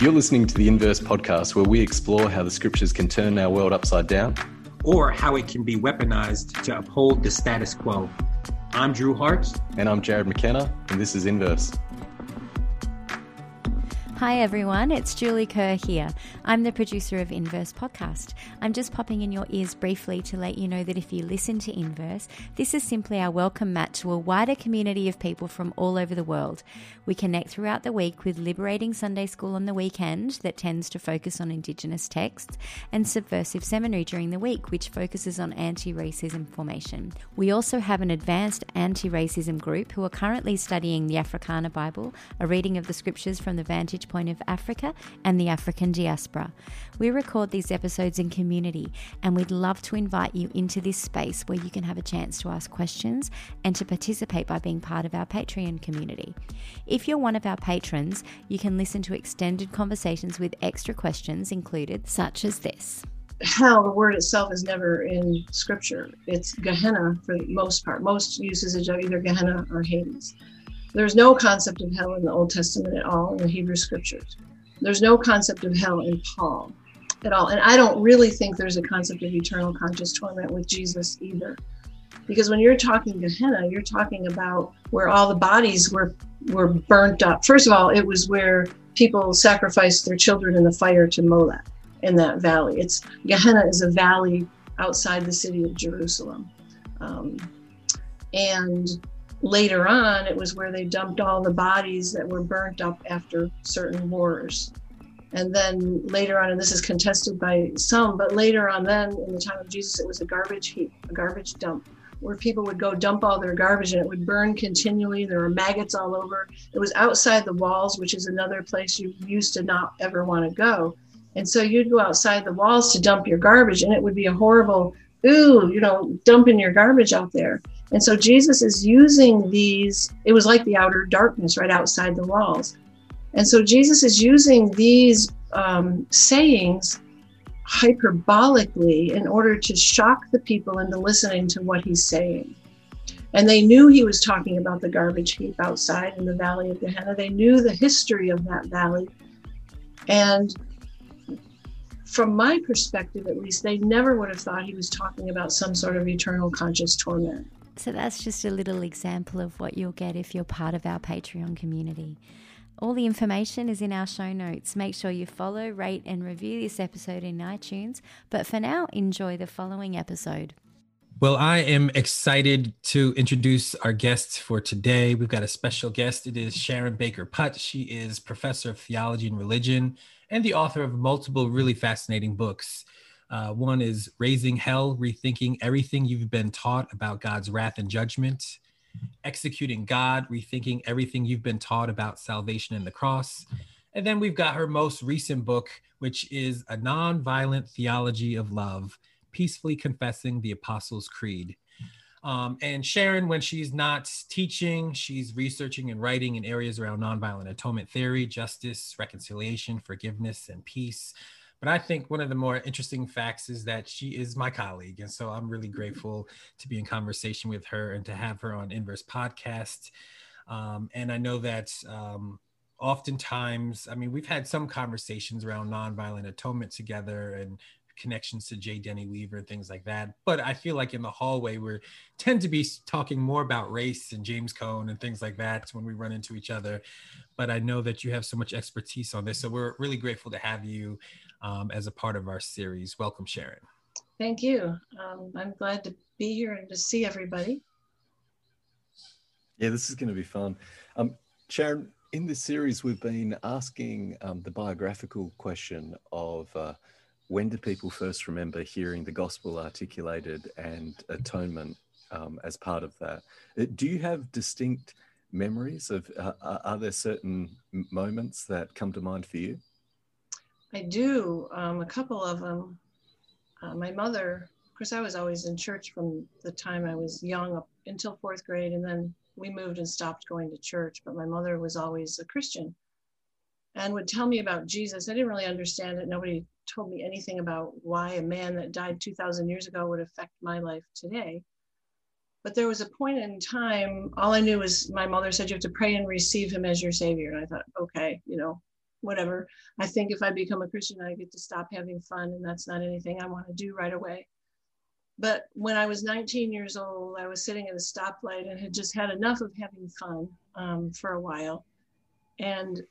You're listening to the Inverse podcast, where we explore how the scriptures can turn our world upside down or how it can be weaponized to uphold the status quo. I'm Drew Hart. And I'm Jarrod McKenna, and this is Inverse. Hi everyone, it's Julie Kerr here. I'm the producer of Inverse Podcast. I'm just popping in your ears briefly to let you know that if you listen to Inverse, this is simply our welcome mat to a wider community of people from all over the world. We connect throughout the week with Liberating Sunday School on the weekend that tends to focus on Indigenous texts, and Subversive Seminary during the week, which focuses on anti racism formation. We also have an advanced anti racism group who are currently studying the Africana Bible, a reading of the scriptures from the vantage point of Africa and the African diaspora. We record these episodes in community, and we'd love to invite you into this space where you can have a chance to ask questions and to participate by being part of our Patreon community. If you're one of our patrons, you can listen to extended conversations with extra questions included, such as this hell, the word itself is never in scripture. It's Gehenna for the most part. Most uses of either Gehenna or Hades. There's no concept of hell in the Old Testament at all in the Hebrew scriptures. There's no concept of hell in Paul at all. And I don't really think there's a concept of eternal conscious torment with Jesus either. Because when you're talking Gehenna, you're talking about where all the bodies were were burnt up. First of all, it was where people sacrificed their children in the fire to Molech in that valley. It's Gehenna is a valley outside the city of Jerusalem. Um, and later on, it was where they dumped all the bodies that were burnt up after certain wars. And then later on, and this is contested by some, but later on, then in the time of Jesus, it was a garbage heap, a garbage dump, where people would go dump all their garbage and it would burn continually. There were maggots all over. It was outside the walls, which is another place you used to not ever want to go. And so you'd go outside the walls to dump your garbage, and it would be a horrible, ooh, you know, dumping your garbage out there. And so Jesus is using these, it was like the outer darkness right outside the walls. And so Jesus is using these um, sayings hyperbolically in order to shock the people into listening to what he's saying. And they knew he was talking about the garbage heap outside in the valley of Gehenna. They knew the history of that valley. And from my perspective, at least, they never would have thought he was talking about some sort of eternal conscious torment. So that's just a little example of what you'll get if you're part of our Patreon community. All the information is in our show notes. Make sure you follow, rate, and review this episode in iTunes. But for now, enjoy the following episode. Well, I am excited to introduce our guest for today. We've got a special guest. It is Sharon Baker Putt. She is professor of theology and religion and the author of multiple really fascinating books. Uh, one is Raising Hell, Rethinking Everything You've Been Taught About God's Wrath and Judgment, Executing God, Rethinking Everything You've Been Taught About Salvation and the Cross. And then we've got her most recent book, which is A Nonviolent Theology of Love Peacefully Confessing the Apostles' Creed. Um, and Sharon, when she's not teaching, she's researching and writing in areas around nonviolent atonement theory, justice, reconciliation, forgiveness, and peace. But I think one of the more interesting facts is that she is my colleague. And so I'm really grateful to be in conversation with her and to have her on Inverse Podcast. Um, and I know that um, oftentimes, I mean, we've had some conversations around nonviolent atonement together and connections to J. Denny Weaver and things like that. But I feel like in the hallway we tend to be talking more about race and James Cone and things like that when we run into each other. But I know that you have so much expertise on this, so we're really grateful to have you um, as a part of our series. Welcome, Sharon. Thank you. Um, I'm glad to be here and to see everybody. Yeah, this is going to be fun. Um, Sharon, in this series, we've been asking um, the biographical question of uh, when do people first remember hearing the gospel articulated and atonement um, as part of that? Uh, do you have distinct memories of, uh, are there certain moments that come to mind for you? I do, um, a couple of them. Uh, my mother, of course, I was always in church from the time I was young up until fourth grade, and then we moved and stopped going to church, but my mother was always a Christian and would tell me about Jesus. I didn't really understand it. Nobody told me anything about why a man that died 2,000 years ago would affect my life today. But there was a point in time, all I knew was my mother said, You have to pray and receive him as your savior. And I thought, okay, you know, whatever. I think if I become a Christian, I get to stop having fun, and that's not anything I want to do right away. But when I was 19 years old, I was sitting at a stoplight and had just had enough of having fun um, for a while and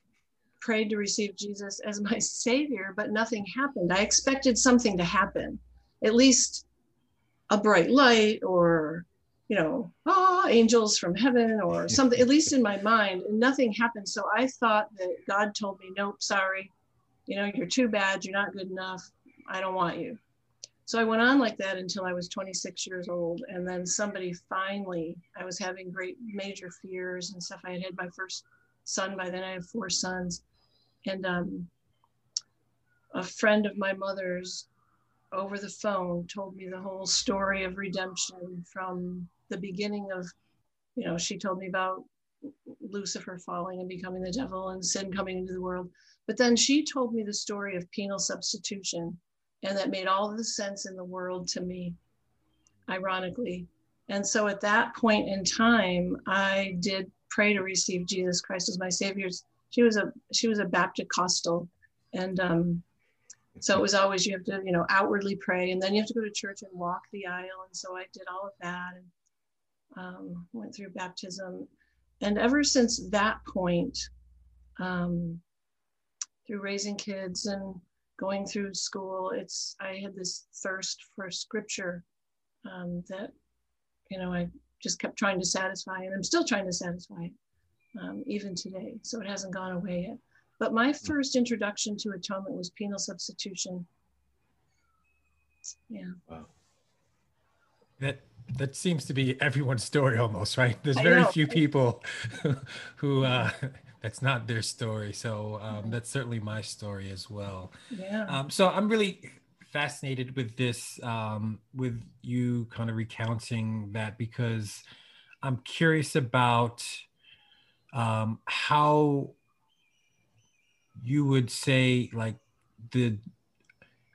prayed to receive Jesus as my savior, but nothing happened. I expected something to happen, at least a bright light or, you know, ah, angels from heaven or something, at least in my mind, and nothing happened. So I thought that God told me, nope, sorry, you know, you're too bad, you're not good enough, I don't want you. So I went on like that until I was 26 years old. And then somebody finally, I was having great major fears and stuff. I had had my first son by then, I have four sons. And um, a friend of my mother's over the phone told me the whole story of redemption from the beginning of, you know, she told me about Lucifer falling and becoming the devil and sin coming into the world. But then she told me the story of penal substitution and that made all the sense in the world to me, ironically. And so at that point in time, I did pray to receive Jesus Christ as my Savior. She was a she was a Baptist Costal, and um, so it was always you have to you know outwardly pray, and then you have to go to church and walk the aisle. And so I did all of that and um, went through baptism, and ever since that point, um, through raising kids and going through school, it's I had this thirst for scripture um, that you know I just kept trying to satisfy, and I'm still trying to satisfy it um, even today. So it hasn't gone away yet. But my first introduction to atonement was penal substitution. Yeah. Wow. That that seems to be everyone's story almost, right? There's very few people who uh, that's not their story. So um, that's certainly my story as well. Yeah. Um, so I'm really fascinated with this, um, with you kind of recounting that because I'm curious about um, how you would say like the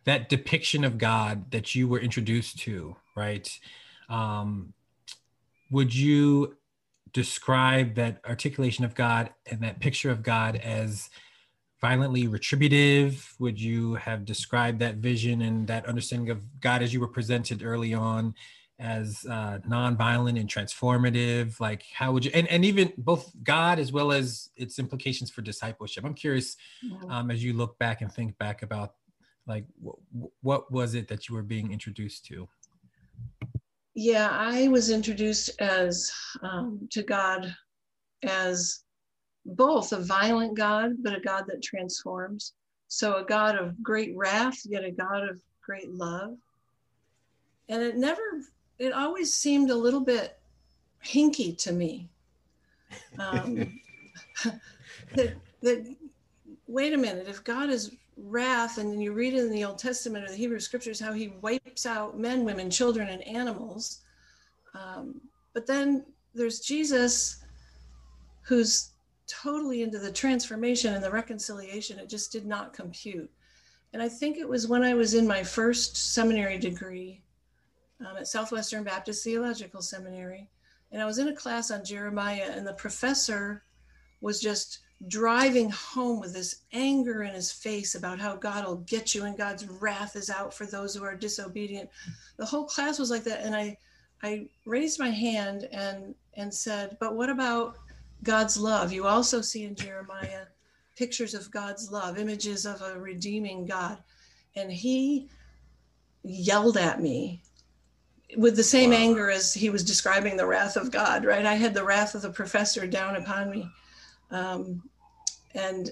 that depiction of God that you were introduced to, right? Um, would you describe that articulation of God and that picture of God as violently retributive? Would you have described that vision and that understanding of God as you were presented early on as uh, nonviolent and transformative? Like, how would you, and, and even both God as well as its implications for discipleship? I'm curious um, as you look back and think back about like, w- what was it that you were being introduced to? Yeah, I was introduced as um, to God as both a violent God, but a God that transforms. So a God of great wrath, yet a God of great love. And it never, it always seemed a little bit hinky to me. Um, that, that, wait a minute, if God is wrath, and then you read in the Old Testament or the Hebrew scriptures how he wipes out men, women, children, and animals. Um, but then there's Jesus who's totally into the transformation and the reconciliation. It just did not compute. And I think it was when I was in my first seminary degree um, at Southwestern Baptist Theological Seminary. And I was in a class on Jeremiah, and the professor was just driving home with this anger in his face about how God will get you and God's wrath is out for those who are disobedient. The whole class was like that. And I, I raised my hand and, and said, but what about God's love? You also see in Jeremiah pictures of God's love, images of a redeeming God. And he yelled at me with the same wow. anger as he was describing the wrath of God, right? I had the wrath of the professor down upon me. Um, and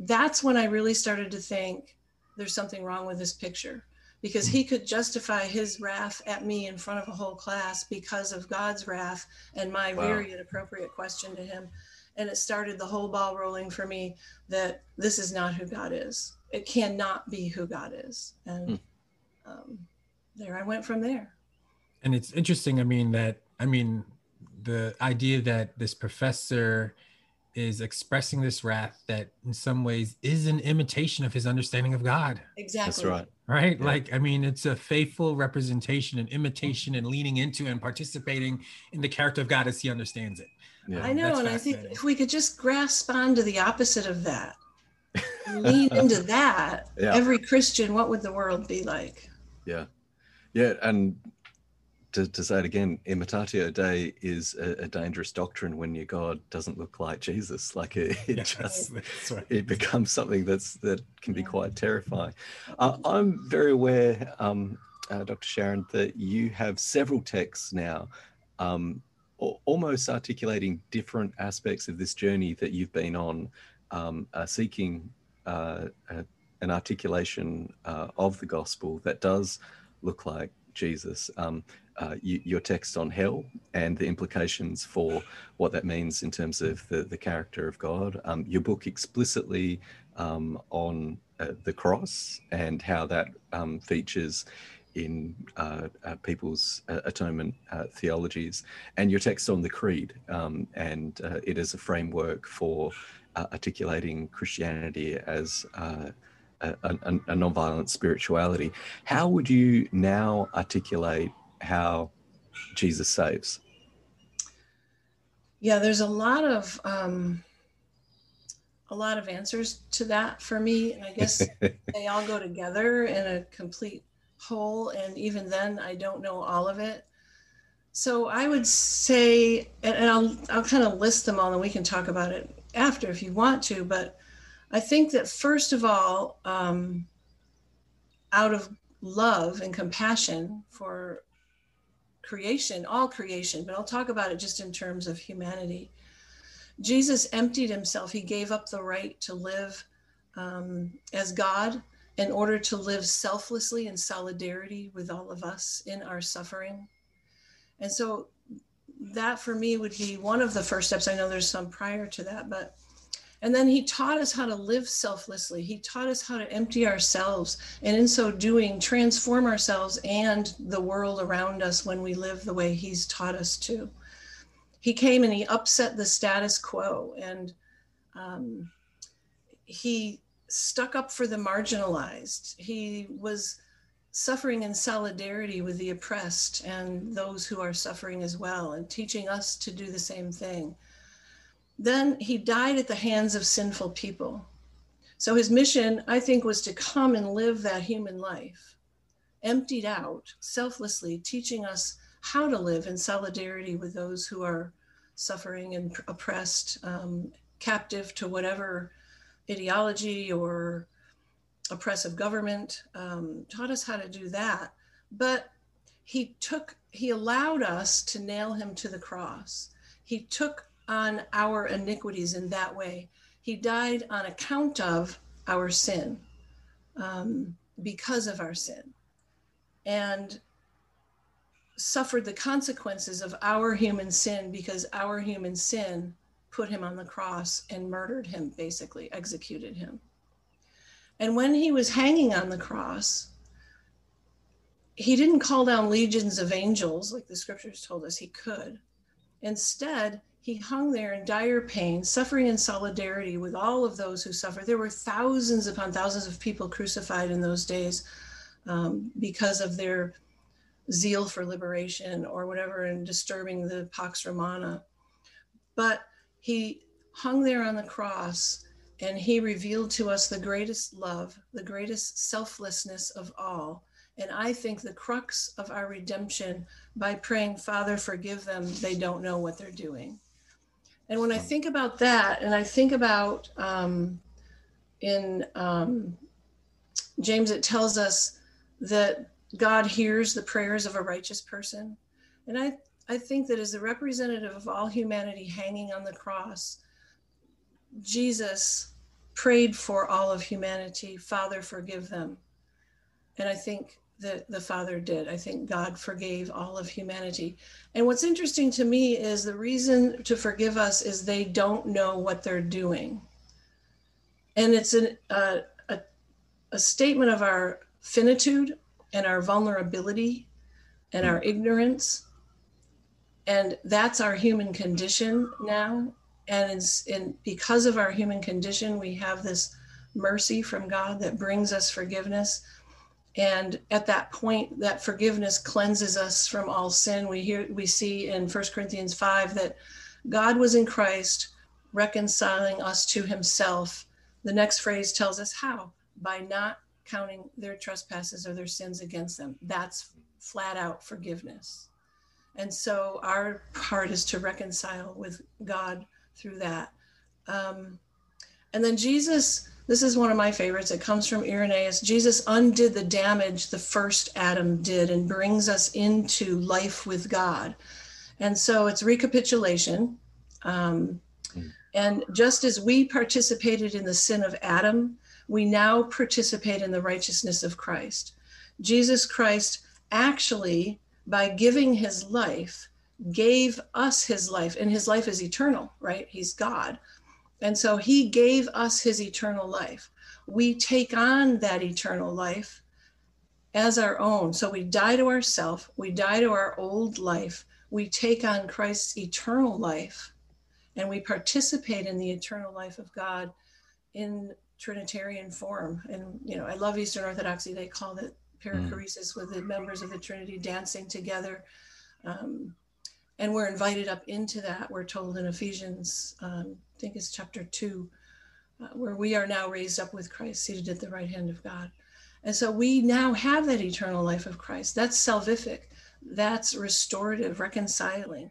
that's when I really started to think there's something wrong with this picture because he could justify his wrath at me in front of a whole class because of God's wrath and my wow. very inappropriate question to him. And it started the whole ball rolling for me that this is not who God is. It cannot be who God is. And hmm. um, there I went from there. And it's interesting. I mean, that, I mean, the idea that this professor is expressing this wrath that in some ways is an imitation of his understanding of God. Exactly. That's right. Right. Yeah. Like, I mean, it's a faithful representation and imitation and leaning into and participating in the character of God as he understands it. Yeah. I know. And I think if we could just grasp onto the opposite of that, lean into that, Yeah. every Christian, what would the world be like? Yeah, yeah, and to, to say it again, imitatio Dei is a, a dangerous doctrine when your God doesn't look like Jesus. Like it, it Yes, just that's right. it becomes something that's that can be Yeah. quite terrifying. Uh, I'm very aware, um, uh, Dr. Sharon, that you have several texts now, um, almost articulating different aspects of this journey that you've been on, um, uh, seeking uh, uh, an articulation uh, of the gospel that does look like Jesus. Um, uh, you, your text on hell and the implications for what that means in terms of the, the character of God. Um, your book explicitly um, on uh, the cross and how that um, features in uh, uh, people's uh, atonement uh, theologies, and your text on the creed um, and uh, it as a framework for articulating Christianity as a, a, a nonviolent spirituality. How would you now articulate how Jesus saves? Yeah, there's a lot of um, a lot of answers to that for me, and I guess they all go together in a complete whole. And even then, I don't know all of it. So I would say, and, and I'll I'll kind of list them all, and we can talk about it after if you want to. But I think that first of all, um, out of love and compassion for creation, all creation, but I'll talk about it just in terms of humanity. Jesus emptied himself. He gave up the right to live um, as God in order to live selflessly in solidarity with all of us in our suffering. And so that for me would be one of the first steps. I know there's some prior to that, but and then he taught us how to live selflessly. He taught us how to empty ourselves and in so doing transform ourselves and the world around us when we live the way he's taught us to. He came and he upset the status quo and um, he stuck up for the marginalized. He was suffering in solidarity with the oppressed and those who are suffering as well, and teaching us to do the same thing. Then he died at the hands of sinful people. So his mission, I think, was to come and live that human life, emptied out, selflessly, teaching us how to live in solidarity with those who are suffering and oppressed, um, captive to whatever ideology or oppressive government, um, taught us how to do that. But he took, he allowed us to nail him to the cross. He took on our iniquities in that way. He died on account of our sin, um, because of our sin, and suffered the consequences of our human sin because our human sin put him on the cross and murdered him, basically, executed him. And when he was hanging on the cross, he didn't call down legions of angels like the scriptures told us he could. Instead, he hung there in dire pain, suffering in solidarity with all of those who suffer. There were thousands upon thousands of people crucified in those days um, because of their zeal for liberation or whatever and disturbing the Pax Romana. But he hung there on the cross and he revealed to us the greatest love, the greatest selflessness of all. And I think the crux of our redemption by praying, Father, forgive them, they don't know what they're doing. And when I think about that, and I think about um, in um, James, it tells us that God hears the prayers of a righteous person. And I, I think that as the representative of all humanity hanging on the cross, Jesus prayed for all of humanity, Father, forgive them. And I think that the Father did. I think God forgave all of humanity. And what's interesting to me is the reason to forgive us is they don't know what they're doing. And it's an, uh, a, a statement of our finitude and our vulnerability and our ignorance. And that's our human condition now. And it's in because of our human condition, we have this mercy from God that brings us forgiveness. And at that point, that forgiveness cleanses us from all sin. We hear we see in 1 Corinthians 5 that God was in Christ reconciling us to himself the next phrase tells us how by not counting their trespasses or their sins against them. That's flat out forgiveness. And so our part is to reconcile with God through that. Um, and then Jesus, this is one of my favorites. It comes from Irenaeus. Jesus undid the damage the first Adam did and brings us into life with God. And so it's recapitulation. Um, and just as we participated in the sin of Adam, we now participate in the righteousness of Christ. Jesus Christ actually, by giving his life, gave us his life, and his life is eternal, right? He's God. And so he gave us his eternal life. We take on that eternal life as our own. So we die to ourself, we die to our old life, we take on Christ's eternal life, and we participate in the eternal life of God in Trinitarian form. And, you know, I love Eastern Orthodoxy. They call it perichoresis mm. with the members of the Trinity dancing together. Um, and we're invited up into that. We're told in Ephesians, um, I think it's chapter two, uh, where we are now raised up with Christ, seated at the right hand of God. And so we now have that eternal life of Christ. That's salvific, that's restorative, reconciling.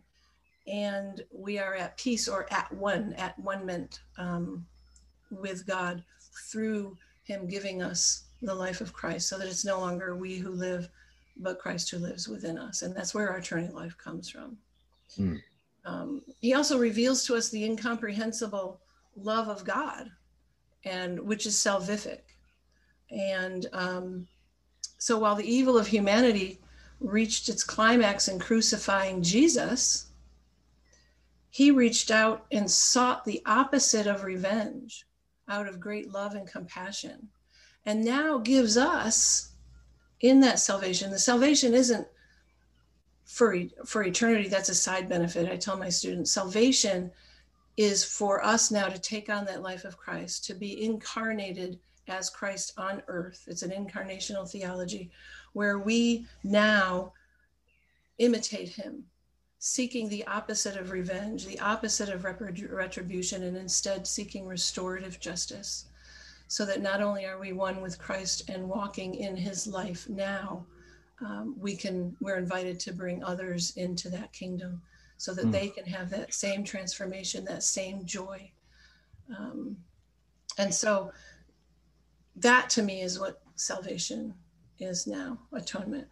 And we are at peace or at one, at one meant um, with God through Him giving us the life of Christ so that it's no longer we who live, but Christ who lives within us. And that's where our eternal life comes from. Mm. Um, he also reveals to us the incomprehensible love of God, and which is salvific. And um, so while the evil of humanity reached its climax in crucifying Jesus, he reached out and sought the opposite of revenge out of great love and compassion and now gives us in that salvation. The salvation isn't for for eternity. That's a side benefit. I tell my students, salvation is for us now to take on that life of Christ, to be incarnated as Christ on earth. It's an incarnational theology where we now imitate him, seeking the opposite of revenge, the opposite of retribution, and instead seeking restorative justice so that not only are we one with Christ and walking in his life now, um, we can we're invited to bring others into that kingdom so that mm. they can have that same transformation, that same joy. Um, and so that to me is what salvation is now, atonement.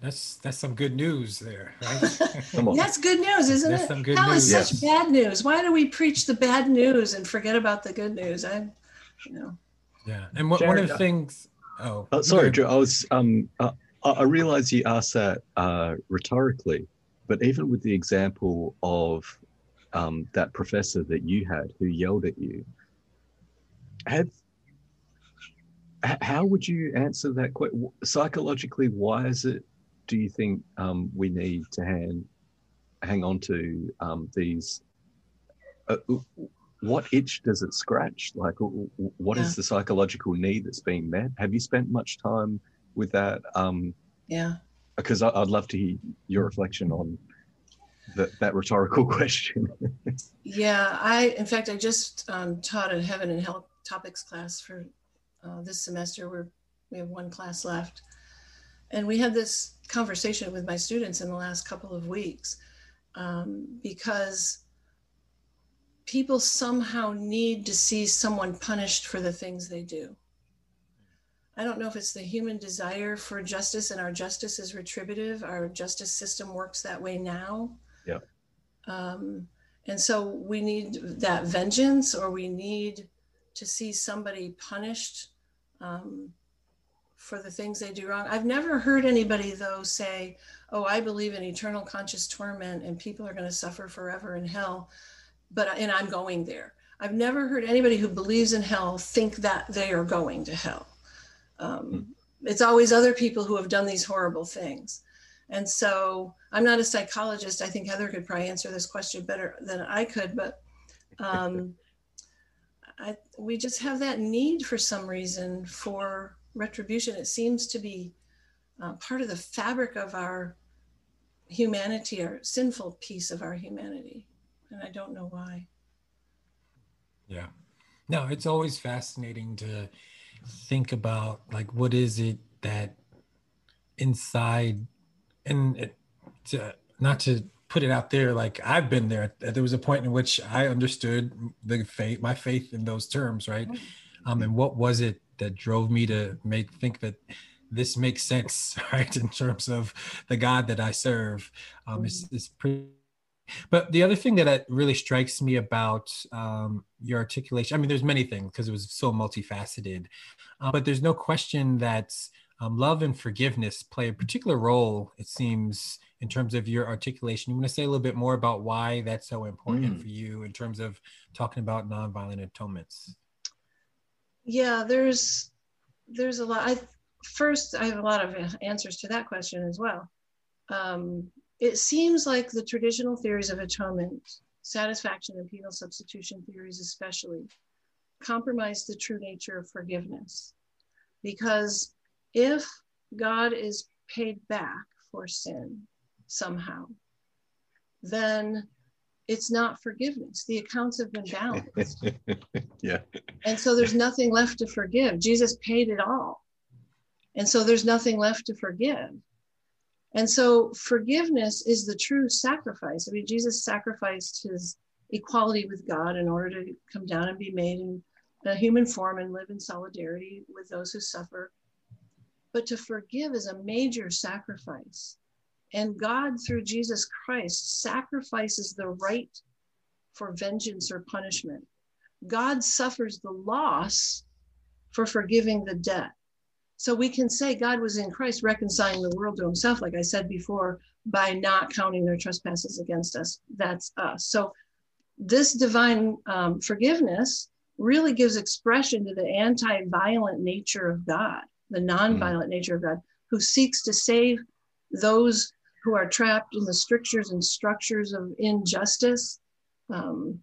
That's that's some good news there, right? that's good news, isn't that's it? Some good How news. is such yes. bad news? Why do we preach the bad news and forget about the good news? I you know. Yeah, and what, one of the uh, things. Oh, oh sorry, Joe. I was. Um, uh, I realize you asked that uh, rhetorically, but even with the example of um, that professor that you had who yelled at you, have how would you answer that question psychologically? Why is it? Do you think um, we need to hang hang on to um, these? Uh, what itch does it scratch? Like, what yeah. is the psychological need that's being met? Have you spent much time with that? Um, yeah. Because I'd love to hear your reflection on the, that rhetorical question. yeah, I, in fact, I just um, taught a heaven and hell topics class for uh, this semester. Where we have one class left, and we had this conversation with my students in the last couple of weeks um, because people somehow need to see someone punished for the things they do. I don't know if it's the human desire for justice, and our justice is retributive. Our justice system works that way now. Yeah. Um, and so we need that vengeance, or we need to see somebody punished um, for the things they do wrong. I've never heard anybody, though, say, Oh, I believe in eternal conscious torment and people are going to suffer forever in hell but and I'm going there. I've never heard anybody who believes in hell think that they are going to hell. Um, hmm. it's always other people who have done these horrible things. And so I'm not a psychologist. I think Heather could probably answer this question better than I could, but um, I, we just have that need for some reason for retribution. It seems to be uh, part of the fabric of our humanity, our sinful piece of our humanity and I don't know why. Yeah. No, it's always fascinating to think about like what is it that inside and to, not to put it out there like I've been there. There was a point in which I understood the faith, my faith in those terms, right? Um, and what was it that drove me to make think that this makes sense, right? In terms of the God that I serve, um, it's, mm-hmm. it's pretty. But the other thing that really strikes me about um, your articulation, I mean, there's many things because it was so multifaceted, uh, but there's no question that um, love and forgiveness play a particular role, it seems, in terms of your articulation. You want to say a little bit more about why that's so important mm. for you in terms of talking about nonviolent atonements? Yeah, there's there's a lot. I first I have a lot of answers to that question as well. Um, it seems like the traditional theories of atonement, satisfaction and penal substitution theories especially, compromise the true nature of forgiveness, because if God is paid back for sin somehow, then it's not forgiveness. The accounts have been balanced. yeah. And so there's nothing left to forgive. Jesus paid it all. And so there's nothing left to forgive. And so forgiveness is the true sacrifice. I mean, Jesus sacrificed his equality with God in order to come down and be made in a human form and live in solidarity with those who suffer but to forgive is a major sacrifice. And God, through Jesus Christ, sacrifices the right for vengeance or punishment. God suffers the loss for forgiving the debt. So we can say God was in Christ reconciling the world to himself, like I said before, by not counting their trespasses against us. That's us. So this divine um, forgiveness really gives expression to the anti violent nature of God the nonviolent mm. nature of God, who seeks to save those who are trapped in the strictures and structures of injustice. Um,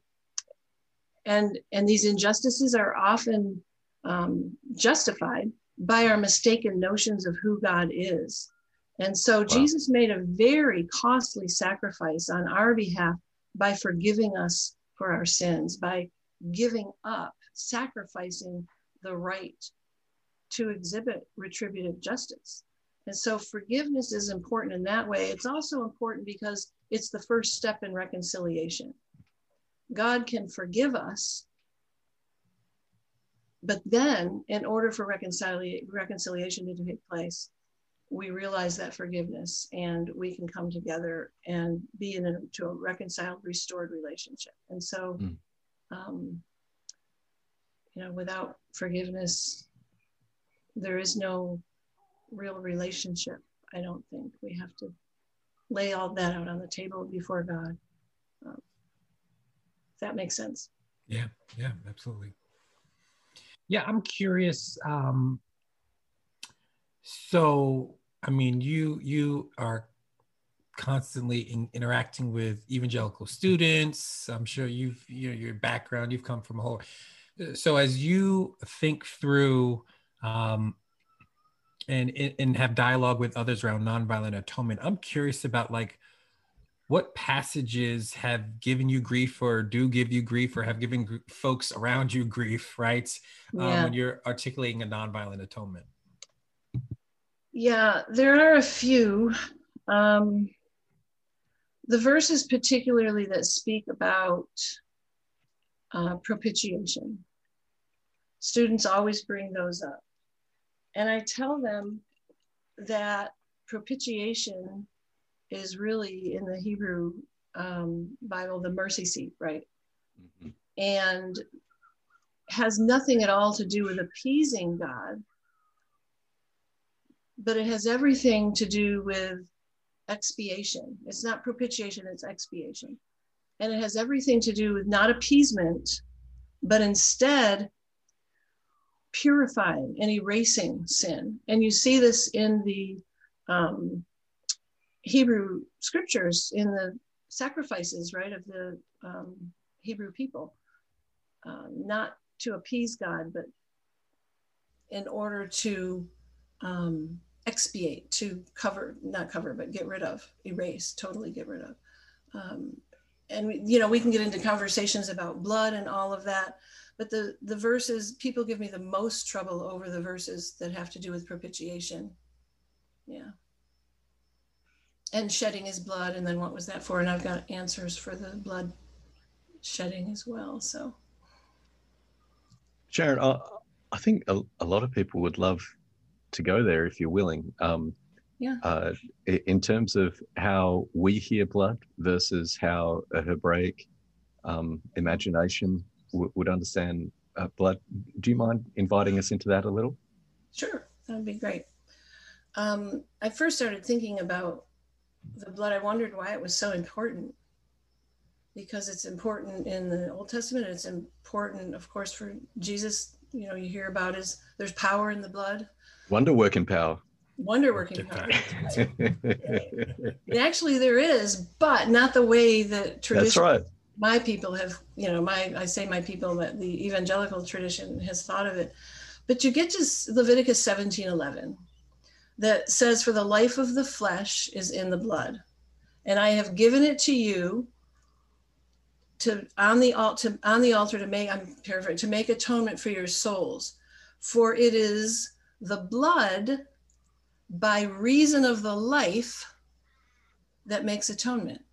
and, and these injustices are often um, justified by our mistaken notions of who God is. And so wow. Jesus made a very costly sacrifice on our behalf by forgiving us for our sins, by giving up, sacrificing the right to exhibit retributive justice. And so forgiveness is important in that way. It's also important because it's the first step in reconciliation. God can forgive us, but then, in order for reconcili- reconciliation to take place, we realize that forgiveness and we can come together and be in a, to a reconciled, restored relationship. And so, mm. um, you know, without forgiveness, there is no real relationship. I don't think we have to lay all that out on the table before God. Um, if that makes sense. Yeah, yeah, absolutely. Yeah, I'm curious. Um, so, I mean, you you are constantly in, interacting with evangelical students. I'm sure you've you know your background. You've come from a whole. So, as you think through um, and and have dialogue with others around nonviolent atonement. I'm curious about like what passages have given you grief or do give you grief or have given gr- folks around you grief, right? Um, yeah. Um, when you're articulating a nonviolent atonement. Yeah, there are a few. Um, the verses, particularly that speak about uh, propitiation, students always bring those up. And I tell them that propitiation is really in the Hebrew um, Bible the mercy seat, right? Mm-hmm. And has nothing at all to do with appeasing God, but it has everything to do with expiation. It's not propitiation, it's expiation. And it has everything to do with not appeasement, but instead purifying and erasing sin. And you see this in the um, Hebrew scriptures, in the sacrifices, right, of the um, Hebrew people, uh, not to appease God, but in order to um, expiate, to cover, not cover, but get rid of, erase, totally get rid of. Um, and, you know, we can get into conversations about blood and all of that but the the verses people give me the most trouble over the verses that have to do with propitiation. Yeah and shedding his blood and then what was that for and i've got answers for the blood shedding as well so sharon i, I think a, a lot of people would love to go there if you're willing um, yeah. Uh, in terms of how we hear blood versus how a Hebraic um, imagination w- would understand uh, blood. Do you mind inviting us into that a little? Sure, that would be great. Um, I first started thinking about the blood. I wondered why it was so important because it's important in the Old Testament. It's important, of course, for Jesus. You know, you hear about is there's power in the blood. Wonder working power wonder working power. actually, there is, but not the way that tradition. That's right. My people have, you know, my I say my people, but the evangelical tradition has thought of it. But you get to Leviticus seventeen eleven, that says, "For the life of the flesh is in the blood, and I have given it to you." To on the altar, on the altar to make I'm paraphrasing to make atonement for your souls, for it is the blood by reason of the life that makes atonement.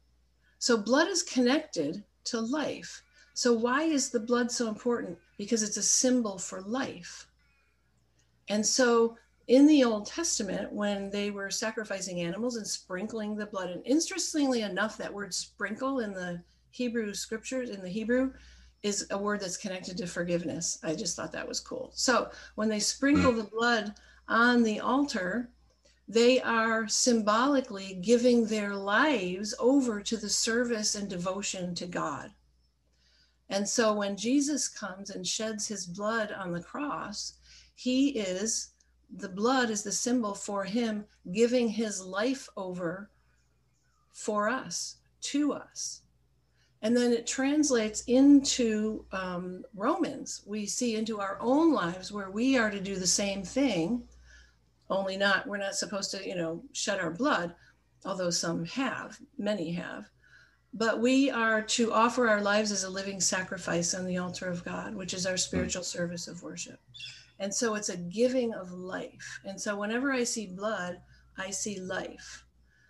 So blood is connected to life. So why is the blood so important? Because it's a symbol for life. And so in the Old Testament, when they were sacrificing animals and sprinkling the blood, and interestingly enough, that word sprinkle in the Hebrew scriptures, in the Hebrew, is a word that's connected to forgiveness. I just thought that was cool. So when they sprinkle the blood on the altar, they are symbolically giving their lives over to the service and devotion to God. And so when Jesus comes and sheds his blood on the cross, he is, the blood is the symbol for him giving his life over for us, to us. And then it translates into um, Romans. We see into our own lives where we are to do the same thing only not we're not supposed to you know shed our blood although some have many have but we are to offer our lives as a living sacrifice on the altar of god which is our spiritual service of worship and so it's a giving of life. And so whenever i see blood i see life.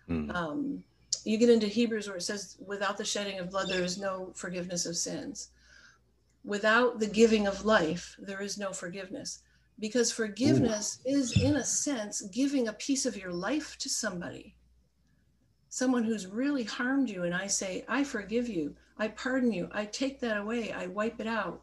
Mm. um, you get into hebrews where it says without the shedding of blood there is no forgiveness of sins. Without the giving of life there is no forgiveness. Because forgiveness Ooh. is in a sense giving a piece of your life to somebody. Someone who's really harmed you and i say i forgive you. I pardon you. I take that away. I wipe it out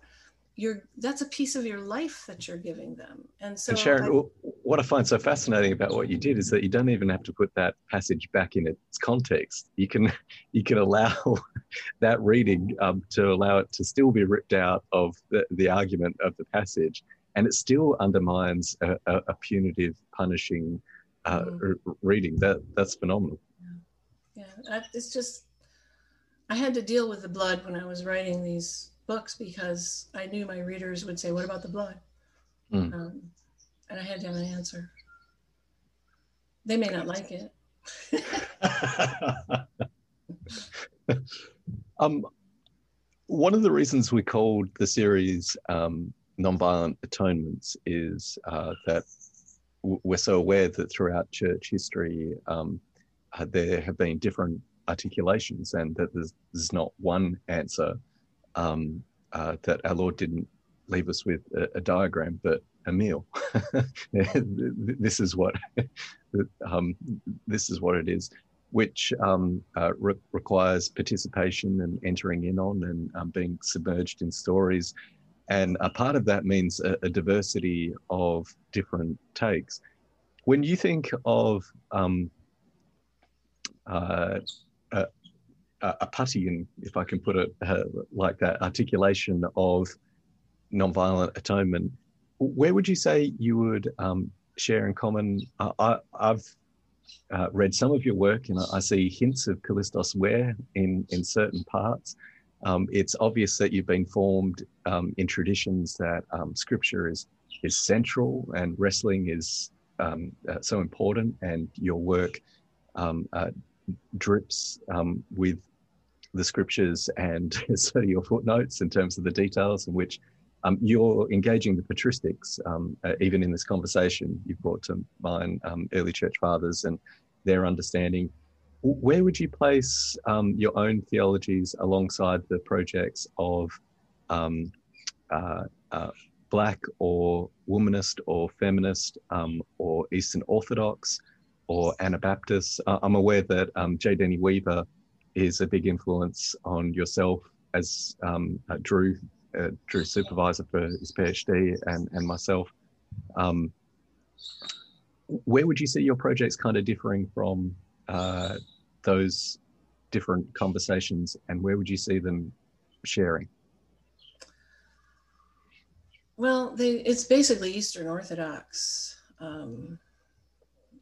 you're that's a piece of your life that you're giving them and so and sharon I, what i find so fascinating about what you did is that you don't even have to put that passage back in its context you can you can allow that reading um, to allow it to still be ripped out of the, the argument of the passage and it still undermines a, a, a punitive, punishing uh, mm. reading. That that's phenomenal. Yeah, yeah. it's just I had to deal with the blood when I was writing these books because I knew my readers would say, "What about the blood?" Mm. Um, and I had to have an answer. They may not like it. um, one of the reasons we called the series um, nonviolent atonements is uh, that we're so aware that throughout church history um, uh, there have been different articulations and that there's, there's not one answer um, uh, that our Lord didn't leave us with a, a diagram, but a meal. this is what um, this is what it is, which um, uh, re- requires participation and entering in on and um, being submerged in stories and a part of that means a, a diversity of different takes. When you think of um, uh, a, a putty, if I can put it uh, like that, articulation of nonviolent atonement, where would you say you would um, share in common? I, have uh, read some of your work and I see hints of Kallistos Ware in, in certain parts um, it's obvious that you've been formed um, in traditions that um, scripture is is central and wrestling is um, uh, so important, and your work um, uh, drips um, with the scriptures and so your footnotes in terms of the details in which um, you're engaging the patristics, um, uh, even in this conversation. You've brought to mind um, early church fathers and their understanding. Where would you place um, your own theologies alongside the projects of um, uh, uh, Black or womanist or feminist or Eastern Orthodox or Anabaptists. Uh, I'm aware that J. Denny Weaver is a big influence on yourself as uh, Drew uh, Drew supervisor for his PhD and, and myself. Um, where would you see your projects kind of differing from uh, those different conversations and where would you see them sharing? Well, they, it's basically Eastern Orthodox um,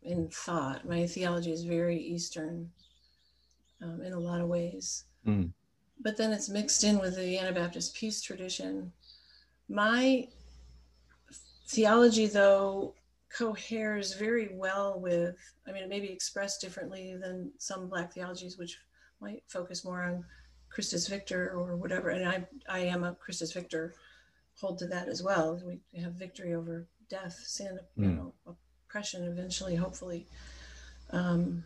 in thought. My theology is very Eastern um, in a lot of ways. Mm but then it's mixed in with the Anabaptist peace tradition. My theology, though, coheres very well with, I mean, it may be expressed differently than some Black theologies, which might focus more on Christus Victor or whatever. And I, I am a Christus Victor, hold to that as well. We have victory over death, sin, mm. you hmm. know, oppression eventually, hopefully. Um,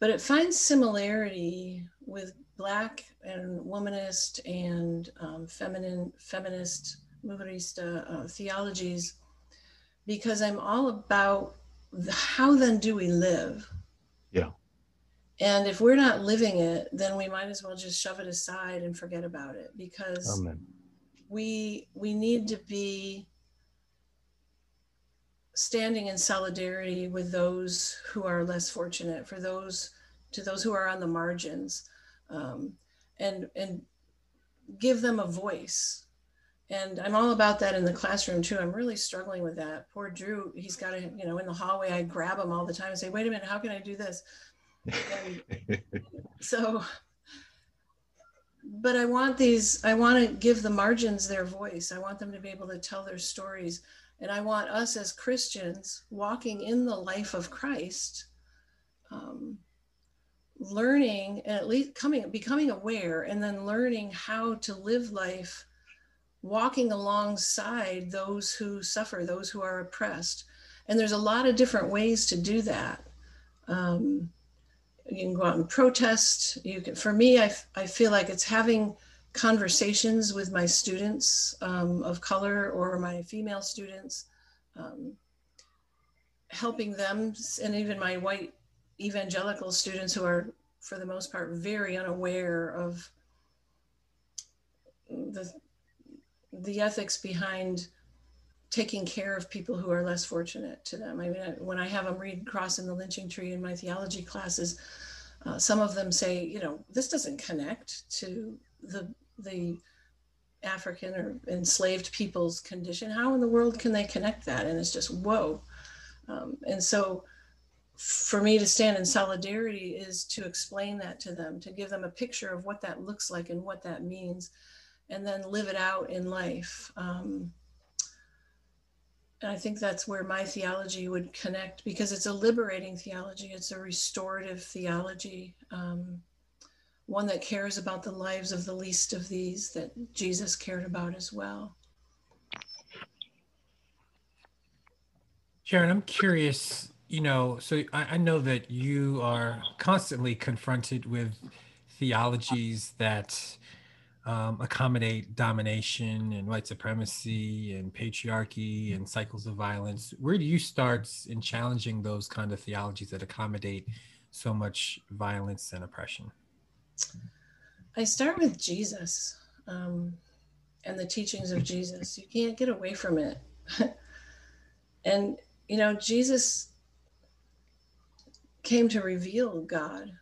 but it finds similarity with black and womanist and um, feminine feminist mujerista uh, theologies because i'm all about the, how then do we live yeah and if we're not living it then we might as well just shove it aside and forget about it because Amen. we we need to be standing in solidarity with those who are less fortunate for those to those who are on the margins um, and and give them a voice. And i'm all about that in the classroom too. I'm really struggling with that. Poor drew he's got to you know in the hallway i grab him all the time and say wait a minute how can i do this? So but i want these i want to give the margins their voice. I want them to be able to tell their stories and i want us as christians walking in the life of christ um, learning and at least coming becoming aware and then learning how to live life walking alongside those who suffer those who are oppressed. And there's a lot of different ways to do that. Um, you can go out and protest. You can for me i, I feel like it's having conversations with my students um, of color or my female students um, helping them and even my white evangelical students who are, for the most part, very unaware of the the ethics behind taking care of people who are less fortunate to them. I mean, when I have them read Cross and the Lynching Tree in my theology classes, uh, some of them say, you know, this doesn't connect to the the African or enslaved people's condition. How in the world can they connect that? And it's just whoa. Um, and so for me to stand in solidarity is to explain that to them, to give them a picture of what that looks like and what that means, and then live it out in life. Um, and I think that's where my theology would connect because it's a liberating theology, it's a restorative theology, um, one that cares about the lives of the least of these that Jesus cared about as well. Sharon, I'm curious you know, so I, I know that you are constantly confronted with theologies that um, accommodate domination and white supremacy and patriarchy and cycles of violence. Where do you start in challenging those kind of theologies that accommodate so much violence and oppression? I start with Jesus um, and the teachings of Jesus. You can't get away from it. and, you know, Jesus came to reveal God.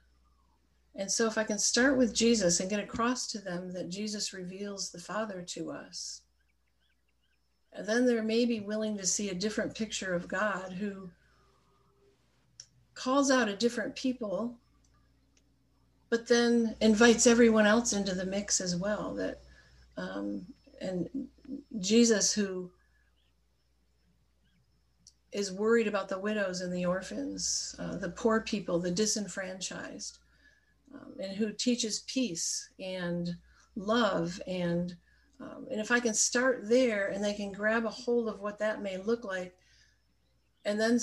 And so, if I can start with Jesus and get across to them that Jesus reveals the Father to us, then they may be willing to see a different picture of God who calls out a different people, but then invites everyone else into the mix as well. That um, and Jesus, who is worried about the widows and the orphans, uh, the poor people, the disenfranchised, um, and who teaches peace and love and Um, and if I can start there and they can grab a hold of what that may look like, and then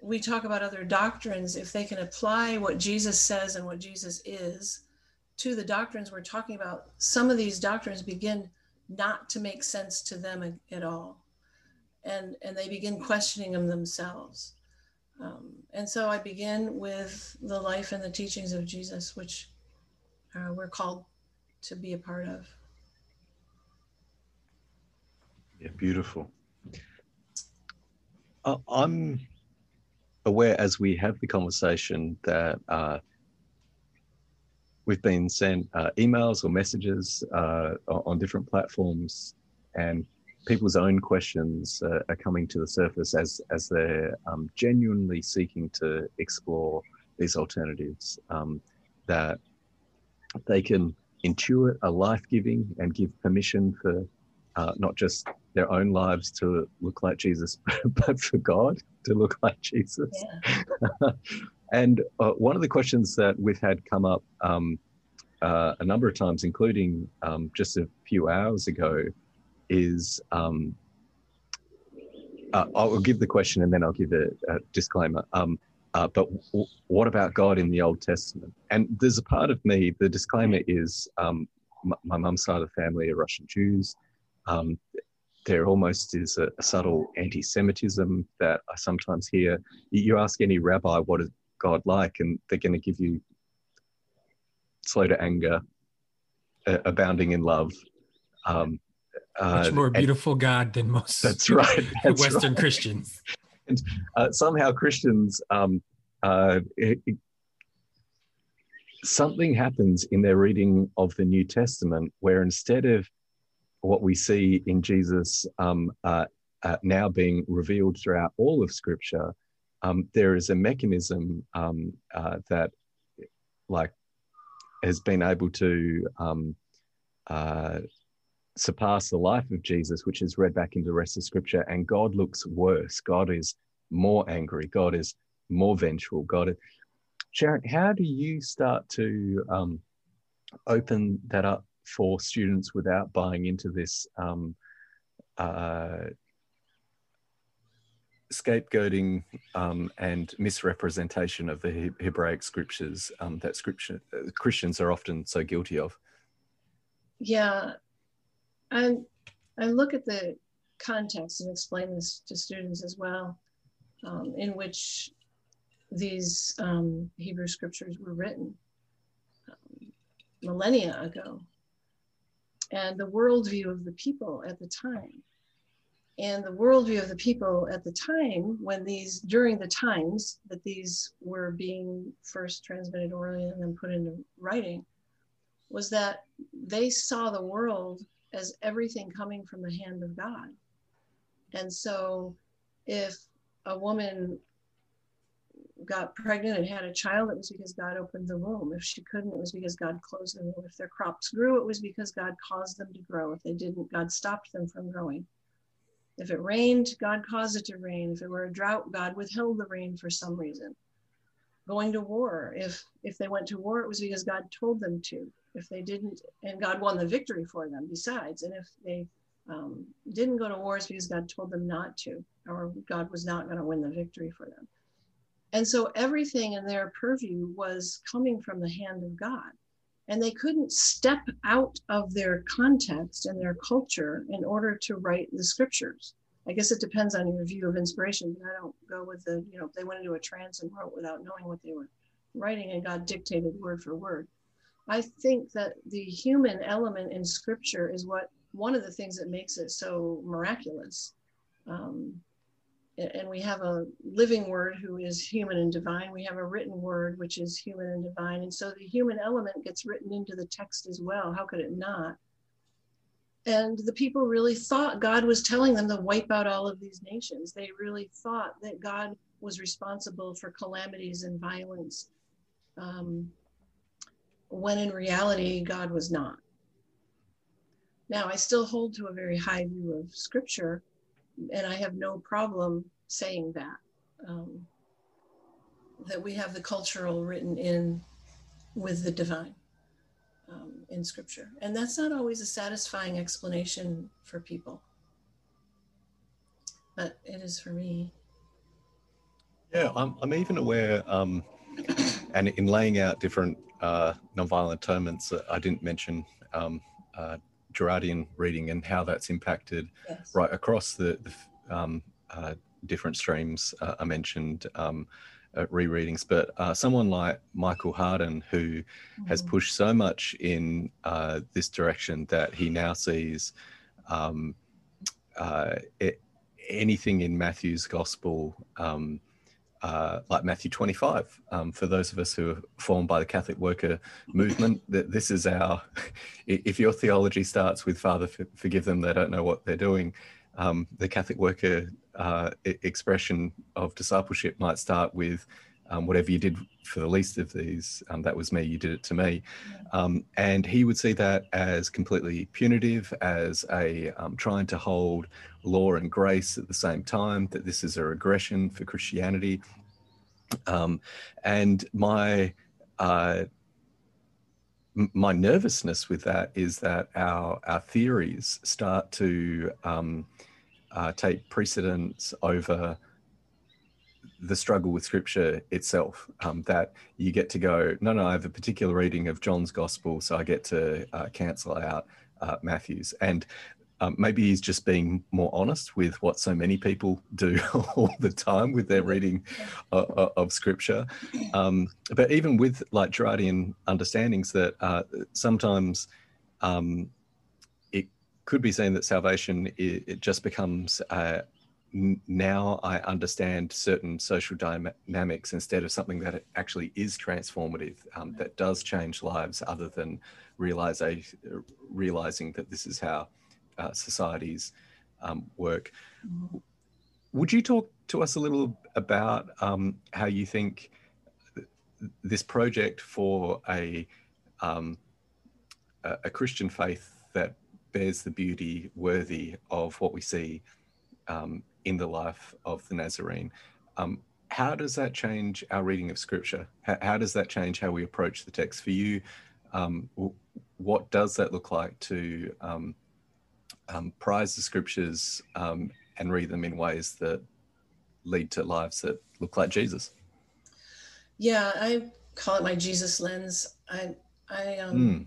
we talk about other doctrines, if they can apply what Jesus says and what Jesus is to the doctrines we're talking about, some of these doctrines begin not to make sense to them at all. And, and they begin questioning them themselves. Um, and so I begin with the life and the teachings of Jesus, which uh, we're called to be a part of. Yeah, beautiful. Uh, I'm aware as we have the conversation that uh, we've been sent uh, emails or messages uh, on different platforms, and people's own questions uh, are coming to the surface as as they're um, genuinely seeking to explore these alternatives um, that they can intuit a life giving and give permission for uh, not just their own lives to look like Jesus, but for God to look like Jesus. Yeah. and uh, one of the questions that we've had come up um, uh, a number of times, including um, just a few hours ago, is um, uh, I'll give the question and then I'll give a, a disclaimer. Um, uh, but w- what about God in the Old Testament? And there's a part of me, the disclaimer is um, my mum's side of the family are Russian Jews. Um, there almost is a, a subtle anti Semitism that I sometimes hear. You ask any rabbi, what is God like? And they're going to give you slow to anger, uh, abounding in love. Um, much uh, more beautiful and, God than most that's right, that's Western right. Christians. And uh, somehow Christians, um, uh, it, it, something happens in their reading of the New Testament where instead of what we see in Jesus um, uh, uh, now being revealed throughout all of Scripture, um, there is a mechanism um, uh, that, like, has been able to um, surpass the life of Jesus, which is read back into the rest of Scripture, and God looks worse. God is more angry. God is more vengeful. God, is... Sharon, how do you start to um, open that up for students without buying into this um, uh, scapegoating um, and misrepresentation of the Hebraic scriptures um, that scripture uh, Christians are often so guilty of? Yeah, I, I look at the context and explain this to students as well, um, in which these um, Hebrew scriptures were written um, millennia ago, and the worldview of the people at the time. And the worldview of the people at the time, when these, during the times that these were being first transmitted orally and then put into writing, was that they saw the world as everything coming from the hand of God. And so if a woman got pregnant and had a child, it was because God opened the womb. If she couldn't, it was because God closed the womb. If their crops grew, it was because God caused them to grow. If they didn't, God stopped them from growing. If it rained, God caused it to rain. If it were a drought, God withheld the rain for some reason. Going to war, if if they went to war, it was because God told them to if they didn't, and God won the victory for them besides. And if they um, didn't go to wars because God told them not to, or God was not going to win the victory for them. And so everything in their purview was coming from the hand of God. And they couldn't step out of their context and their culture in order to write the scriptures. I guess it depends on your view of inspiration, I don't go with the, you know, they went into a trance and wrote without knowing what they were writing and God dictated word for word. I think that the human element in scripture is what one of the things that makes it so miraculous. Um, and we have a living word who is human and divine. We have a written word which is human and divine. And so the human element gets written into the text as well. How could it not? And the people really thought God was telling them to wipe out all of these nations. They really thought that God was responsible for calamities and violence. Um, when in reality, God was not. Now, I still hold to a very high view of scripture, and I have no problem saying that. Um, that we have the cultural written in with the divine. um, in scripture. And that's not always a satisfying explanation for people, but it is for me. Yeah, I'm, I'm even aware, um, and in laying out different uh, nonviolent atonements, I didn't mention um, uh, Girardian reading and how that's impacted Yes. right across the, the um, uh, different streams uh, I mentioned um, uh, rereadings. But uh, someone like Michael Hardin, who has Mhm. pushed so much in uh, this direction that he now sees um, uh, it, anything in Matthew's gospel. Um, uh, like Matthew 25, um, for those of us who are formed by the Catholic worker movement, that this is our. If your theology starts with "Father, forgive them; they don't know what they're doing," um, the Catholic worker uh, expression of discipleship might start with um, whatever you did for the least of these, um, that was me, you did it to me. Um, and he would see that as completely punitive, as a um, trying to hold law and grace at the same time, that this is a regression for Christianity. Um, and my uh, my nervousness with that is that our our theories start to um, uh, take precedence over the struggle with scripture itself um, that you get to go no no i have a particular reading of john's gospel so i get to uh, cancel out uh, matthew's. And um, maybe he's just being more honest with what so many people do all the time with their reading of, of scripture. Um, but even with like Girardian understandings that uh, sometimes um, it could be seen that salvation it, it just becomes uh, n- now I understand certain social dynamics instead of something that actually is transformative um, that does change lives other than realizing realizing that this is how uh, societies um, work. Mhm. Would you talk to us a little about um, how you think th- this project for a um, a a Christian faith that bears the beauty worthy of what we see um, in the life of the Nazarene. Um, how does that change our reading of Scripture? How, how does that change how we approach the text for you? Um, what does that look like to um, um, prize the Scriptures um, and read them in ways that lead to lives that look like Jesus? Yeah, I call it my Jesus lens. I I um, Mm.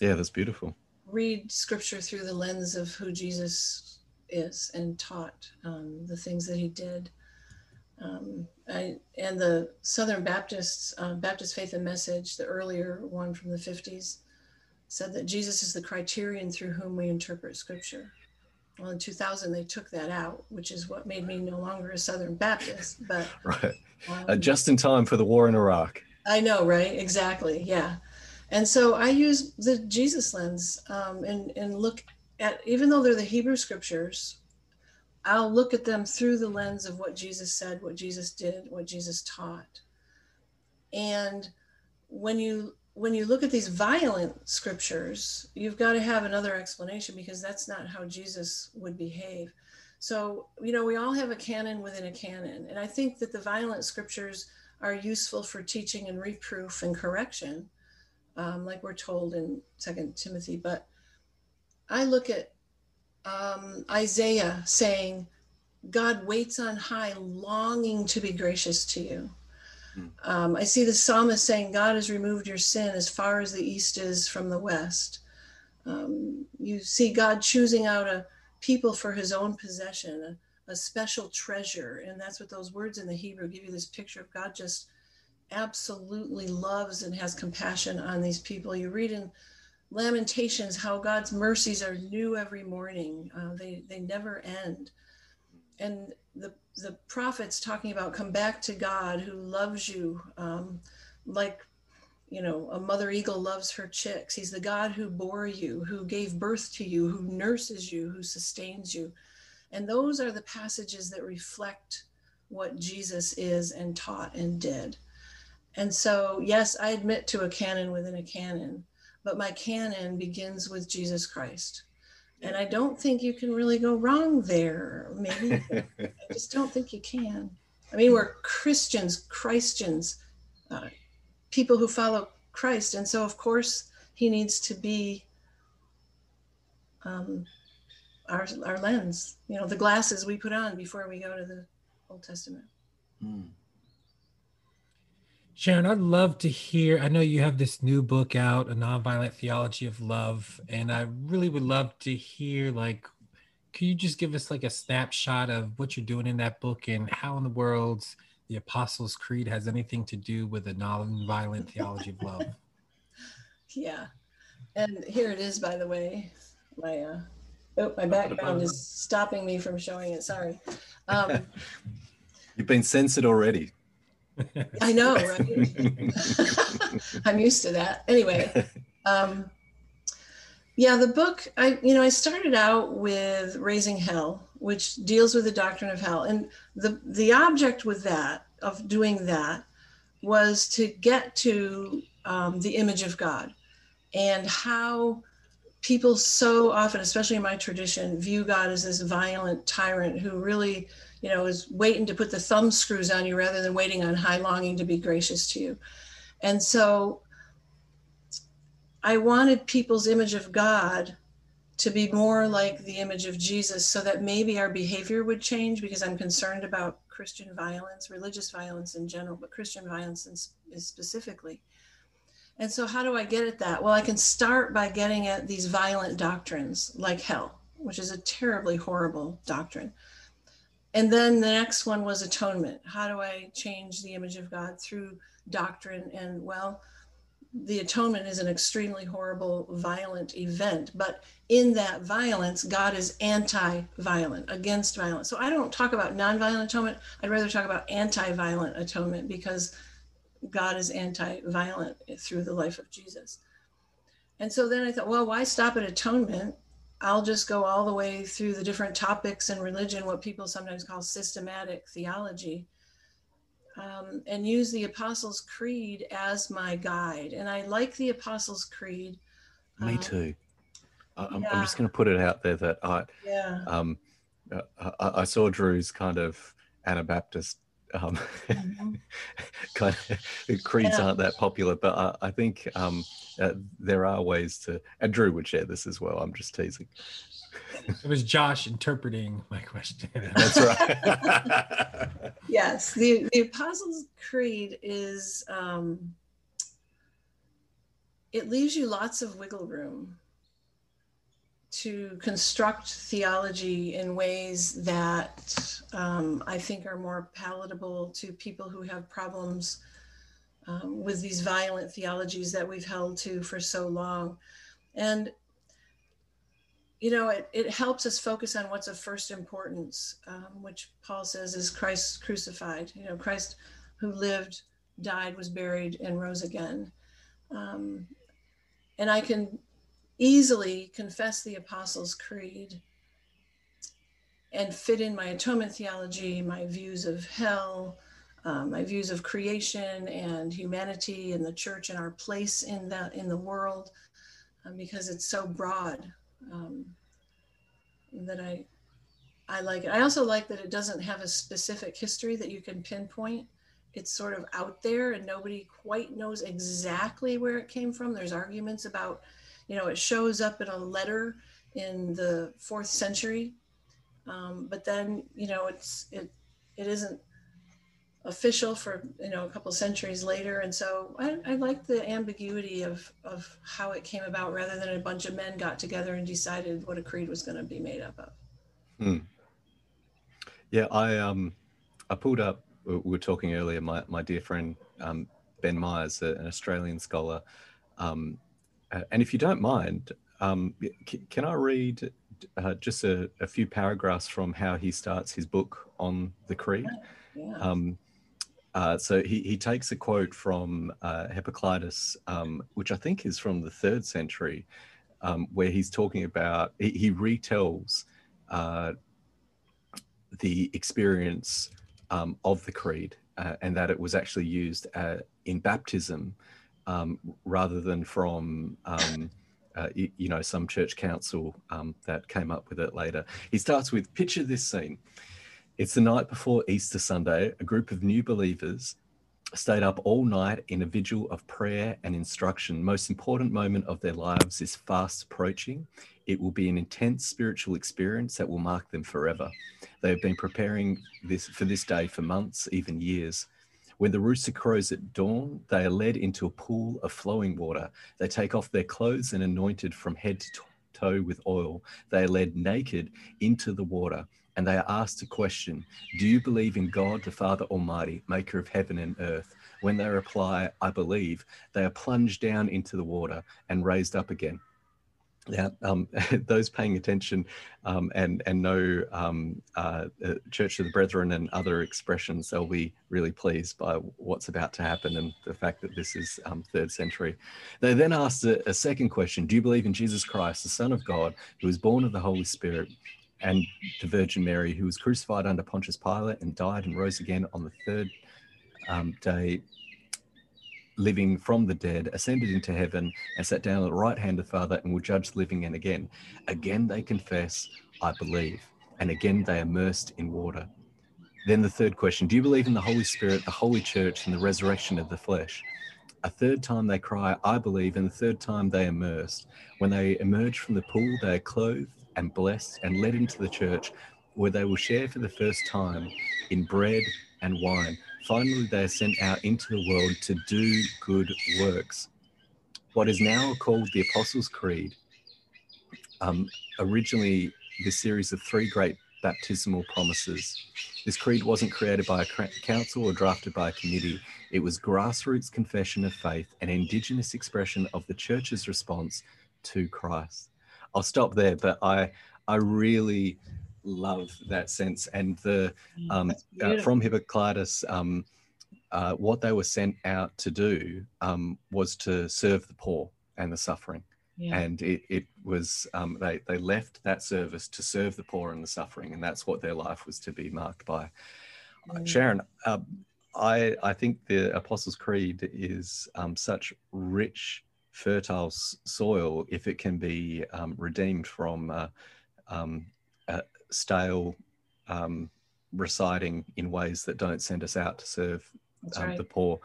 Yeah, that's beautiful. read scripture through the lens of who Jesus is and taught um, the things that he did. Um, I, and the Southern Baptists, uh, Baptist Faith and Message, the earlier one from the 50s, said that Jesus is the criterion through whom we interpret scripture. Well, in 2000, they took that out, which is what made me no longer a Southern Baptist. But Right. um, Uh, just in time for the war in Iraq. I know, right? Exactly. Yeah. And so I use the Jesus lens um, and, and look at, even though they're the Hebrew scriptures, I'll look at them through the lens of what Jesus said, what Jesus did, what Jesus taught. And when you when you look at these violent scriptures, you've got to have another explanation because that's not how Jesus would behave. So, you know, we all have a canon within a canon. And I think that the violent scriptures are useful for teaching and reproof and correction, um, like we're told in Second Timothy. But I look at um, Isaiah saying, God waits on high, longing to be gracious to you. Hmm. Um, I see the psalmist saying, God has removed your sin as far as the east is from the west. Um, you see God choosing out a people for his own possession, a, a special treasure. And that's what those words in the Hebrew give you this picture of God just absolutely loves and has compassion on these people. You read in Lamentations how God's mercies are new every morning, uh, they, they never end. And the, the prophets talking about come back to God who loves you um, like you know, a mother eagle loves her chicks. He's the God who bore you, who gave birth to you, who nurses you, who sustains you. And those are the passages that reflect what Jesus is and taught and did. And so, yes, I admit to a canon within a canon, but my canon begins with Jesus Christ. And I don't think you can really go wrong there. Maybe I just don't think you can. I mean, we're Christians, Christians, uh, people who follow Christ. And so, of course, he needs to be um, our, our lens, you know, the glasses we put on before we go to the Old Testament. Mm. Sharon, I'd love to hear. I know you have this new book out, A Nonviolent Theology of Love, and I really would love to hear like can you just give us like a snapshot of what you're doing in that book and how in the world the Apostles' Creed has anything to do with a nonviolent theology of love? Yeah. And here it is, by the way. My uh, oh, my background is stopping me from showing it. Sorry. Um, You've been censored already. I know, right? I'm used to that. Anyway, um, yeah, the book, I you know, I started out with Raising Hell, which deals with the doctrine of hell, and the the object with that of doing that was to get to um, the image of God and how people so often, especially in my tradition, view God as this violent tyrant who really you know, is waiting to put the thumb screws on you rather than waiting on high longing to be gracious to you. And so I wanted people's image of God to be more like the image of Jesus so that maybe our behavior would change because I'm concerned about Christian violence, religious violence in general, but Christian violence is specifically. And so, how do I get at that? Well, I can start by getting at these violent doctrines like hell, which is a terribly horrible doctrine and then the next one was atonement. How do I change the image of God through doctrine? And well, the atonement is an extremely horrible, violent event. But in that violence, God is anti violent, against violence. So I don't talk about non-violent atonement. I'd rather talk about anti violent atonement because God is anti violent through the life of Jesus. And so then I thought, well, why stop at atonement? I'll just go all the way through the different topics in religion, what people sometimes call systematic theology, um, and use the Apostles' Creed as my guide. And I like the Apostles' Creed. Me um, too. I'm, yeah. I'm, just going to put it out there that I, yeah. um, uh, I, I saw Drew's kind of Anabaptist um, mm-hmm. kind of creeds yeah. aren't that popular, but I, I think um, uh, there are ways to. And Drew would share this as well. I'm just teasing. It was Josh interpreting my question. That's right. yes, the the Apostles' Creed is. Um, it leaves you lots of wiggle room to construct theology in ways that um, I think are more palatable to people who have problems um, with these violent theologies that we've held to for so long. And, you know, it, it helps us focus on what's of first importance, um, which Paul says is Christ crucified, you know, Christ who lived, died, was buried, and rose again. Um, and I can easily confess the Apostles' Creed and fit in my atonement theology, my views of hell, um, my views of creation and humanity and the church and our place in the in the world, um, because it's so broad um, that I I like it. I also like that it doesn't have a specific history that you can pinpoint. It's sort of out there and nobody quite knows exactly where it came from. There's arguments about you know, it shows up in a letter in the fourth century, um, but then you know it's it it isn't official for you know a couple centuries later, and so I, I like the ambiguity of of how it came about, rather than a bunch of men got together and decided what a creed was going to be made up of. Hmm. Yeah, I um I pulled up. We were talking earlier. My my dear friend um, Ben Myers, an Australian scholar. Um, and if you don't mind, um, can I read uh, just a, a, few paragraphs from how he starts his book on the Creed? Yeah. Um, uh, so he, he takes a quote from uh, Hippolytus, um, which I think is from the third century, um, where he's talking about, he, he retells uh, the experience um, of the creed uh, and that it was actually used in baptism um, rather than from um, uh, you, know some church council um, that came up with it later. He starts with picture this scene. It's the night before Easter Sunday. A group of new believers stayed up all night in a vigil of prayer and instruction. Most important moment of their lives is fast approaching. It will be an intense spiritual experience that will mark them forever. They have been preparing this for this day for months, even years. When the rooster crows at dawn, they are led into a pool of flowing water. They take off their clothes and anointed from head to toe with oil. They are led naked into the water and they are asked a question Do you believe in God, the Father Almighty, maker of heaven and earth? When they reply, I believe, they are plunged down into the water and raised up again. Now, um, those paying attention um, and and know um, uh, uh, Church of the Brethren and other expressions, they'll be really pleased by what's about to happen and the fact that this is um, third century. They then asked a, a second question: Do you believe in Jesus Christ, the Son of God, who was born of the Holy Spirit? and to Virgin Mary, who was crucified under Pontius Pilate and died and rose again on the third um, day, living from the dead, ascended into heaven, and sat down at the right hand of the Father and will judge the living and again. Again they confess, I believe. And again they are immersed in water. Then the third question Do you believe in the Holy Spirit, the Holy Church, and the resurrection of the flesh? A third time they cry, I believe, and the third time they immerse. When they emerge from the pool, they are clothed and blessed and led into the church where they will share for the first time in bread and wine. Finally, they are sent out into the world to do good works. What is now called the Apostles' Creed, um, originally this series of three great baptismal promises. This creed wasn't created by a council or drafted by a committee. It was grassroots confession of faith, an indigenous expression of the church's response to Christ. I'll stop there, but I I really love that sense and the mm, um, uh, from Hippolytus. Um, uh, what they were sent out to do um, was to serve the poor and the suffering. Yeah. And it, it was, um, they, they left that service to serve the poor and the suffering, and that's what their life was to be marked by. Mm. Sharon, uh, I, I think the Apostles' Creed is um, such rich fertile soil if it can be um, redeemed from uh, um, stale um, reciting in ways that don't send us out to serve um, right. the poor.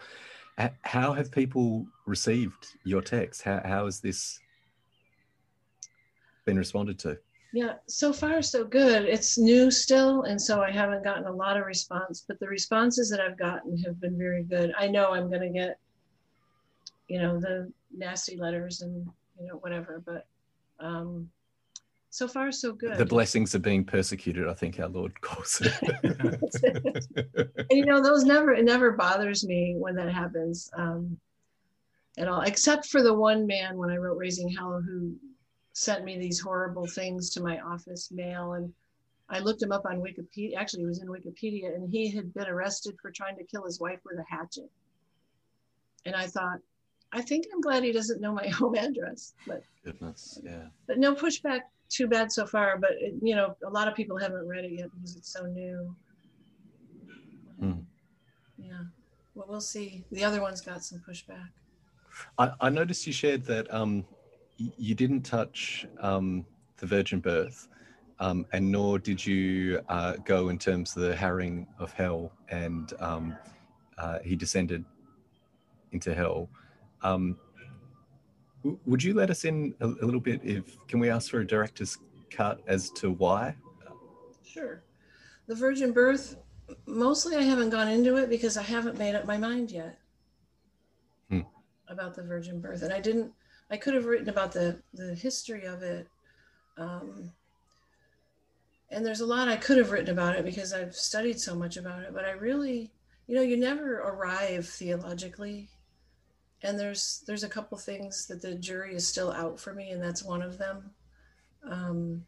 How have people received your text? How, how has this been responded to? Yeah, so far so good. It's new still, and so I haven't gotten a lot of response, but the responses that I've gotten have been very good. I know I'm going to get, you know, the nasty letters and you know whatever but um so far so good the blessings of being persecuted i think our lord calls it and you know those never it never bothers me when that happens um at all except for the one man when i wrote raising hell who sent me these horrible things to my office mail and I looked him up on Wikipedia. Actually, he was in Wikipedia, and he had been arrested for trying to kill his wife with a hatchet. And I thought, I think I'm glad he doesn't know my home address. But goodness, yeah. But no pushback. Too bad so far. But it, you know, a lot of people haven't read it yet because it's so new. Hmm. Yeah. Well, we'll see. The other one's got some pushback. I, I noticed you shared that um, you didn't touch um, the virgin birth, um, and nor did you uh, go in terms of the harrowing of hell, and um, uh, he descended into hell. Um, would you let us in a, a, little bit? If can we ask for a director's cut as to why? Sure. The virgin birth. Mostly, I haven't gone into it because I haven't made up my mind yet hmm. about the virgin birth, and I didn't. I could have written about the the history of it. Um, and there's a lot I could have written about it because I've studied so much about it, but I really, you know, you never arrive theologically and there's there's a couple things that the jury is still out for me and that's one of them. Um,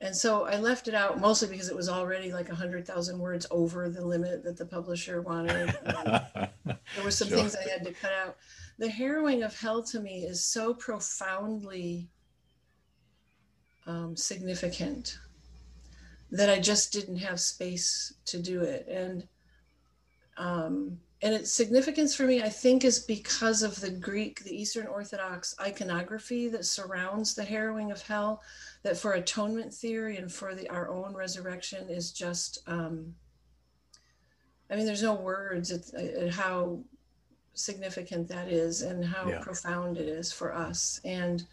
and so i left it out mostly because it was already like 100000 words over the limit that the publisher wanted. There were some sure. things i had to cut out. The harrowing of hell to me is so profoundly um, significant that i just didn't have space to do it. And um, and its significance for me, I think, is because of the Greek, the Eastern Orthodox iconography that surrounds the harrowing of hell, that for atonement theory and for the, our own resurrection is just um, I mean, there's no words at, at how significant that is and how Yeah. profound it is for us. And,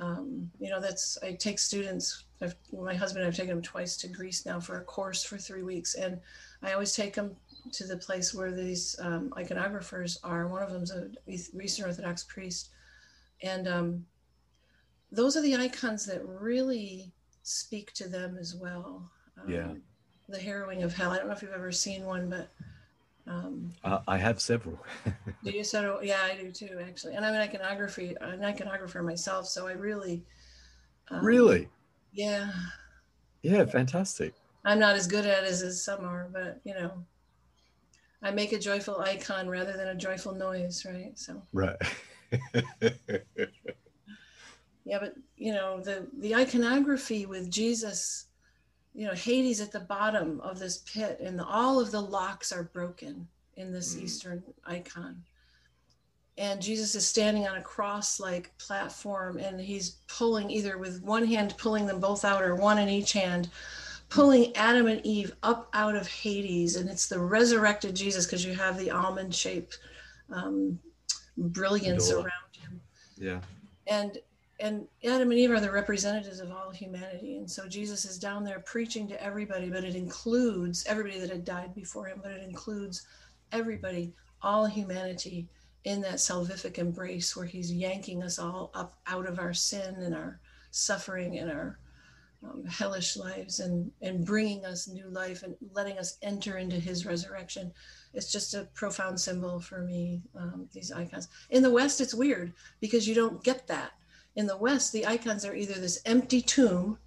um, you know, that's, I take students, I've, my husband, I've taken him twice to Greece now for a course for three weeks. And I always take them to the place where these um, iconographers are. One of them's a Eastern Orthodox priest. And um, those are the icons that really speak to them as well. Um, Yeah. The harrowing of hell. I don't know if you've ever seen one, but um, Uh, I have several. do you so? Yeah, I do too, actually. And I'm an iconography, an iconographer myself, so I really, um, really? yeah. Yeah, fantastic. I'm not as good at it as, as some are, but you know, I make a joyful icon rather than a joyful noise, right? So Right. yeah, but you know, the the iconography with Jesus, you know, Hades at the bottom of this pit, and all of the locks are broken in this Mm. Eastern icon. And Jesus is standing on a cross like platform, and he's pulling either with one hand, pulling them both out, or one in each hand, pulling Adam and Eve up out of Hades. And it's the resurrected Jesus because you have the almond shaped um, brilliance Door. around him yeah. and and adam and eve are the representatives of all humanity and so jesus is down there preaching to everybody but it includes everybody that had died before him but it includes everybody all humanity in that salvific embrace where he's yanking us all up out of our sin and our suffering and our um, hellish lives and and bringing us new life and letting us enter into his resurrection. It's just a profound symbol for me um, these icons. In the west it's weird because you don't get that. In the west the icons are either this empty tomb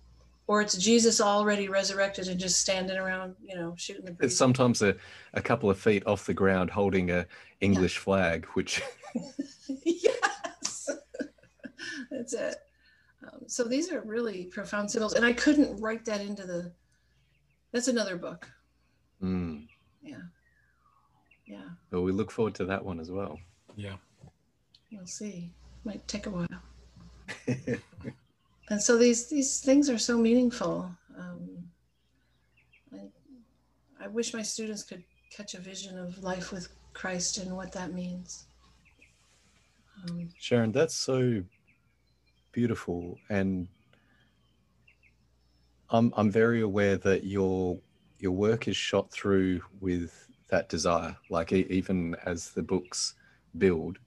or it's jesus already resurrected and just standing around you know shooting the breeze. It's sometimes a, a couple of feet off the ground holding a English flag, which yes. That's it um, so these are really profound symbols and i couldn't write that into the that's another book. Mm. yeah. Yeah. Well, we look forward to that one as well. Yeah. we'll see. Might take a while. And so these these things are so meaningful. Um, I, I wish my students could catch a vision of life with christ and what that means. Um, Sharon, that's so beautiful, and I'm I'm very aware that your your work is shot through with that desire. Like even as the books build,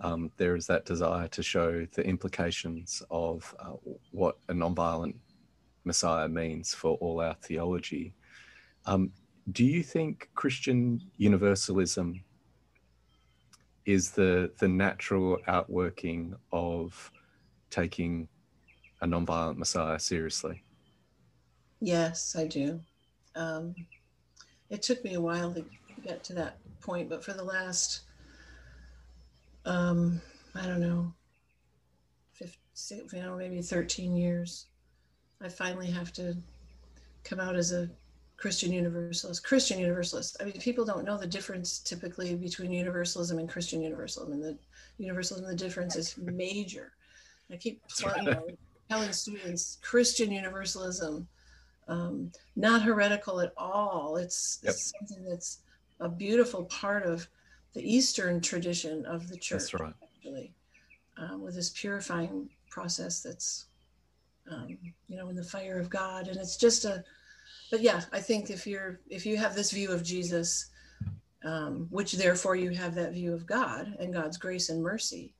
um, there is that desire to show the implications of uh, what a nonviolent Messiah means for all our theology. Um, do you think Christian universalism is the the natural outworking of taking a nonviolent Messiah seriously? yes i do. Um, it took me a while to get to that point but for the last um, i don't know 15, you know maybe 13 years i finally have to come out as a christian universalist. Christian universalist i mean people don't know the difference typically between universalism and christian universalism and the universalism the difference is major i keep you know, telling students christian universalism um, not heretical at all it's, Yep. it's something that's a beautiful part of the eastern tradition of the church That's right. actually, um, with this purifying process that's, um, you know, in the fire of God. And it's just a, but yeah, I think if you're, if you have this view of Jesus, um, which therefore you have that view of God and God's grace and mercy,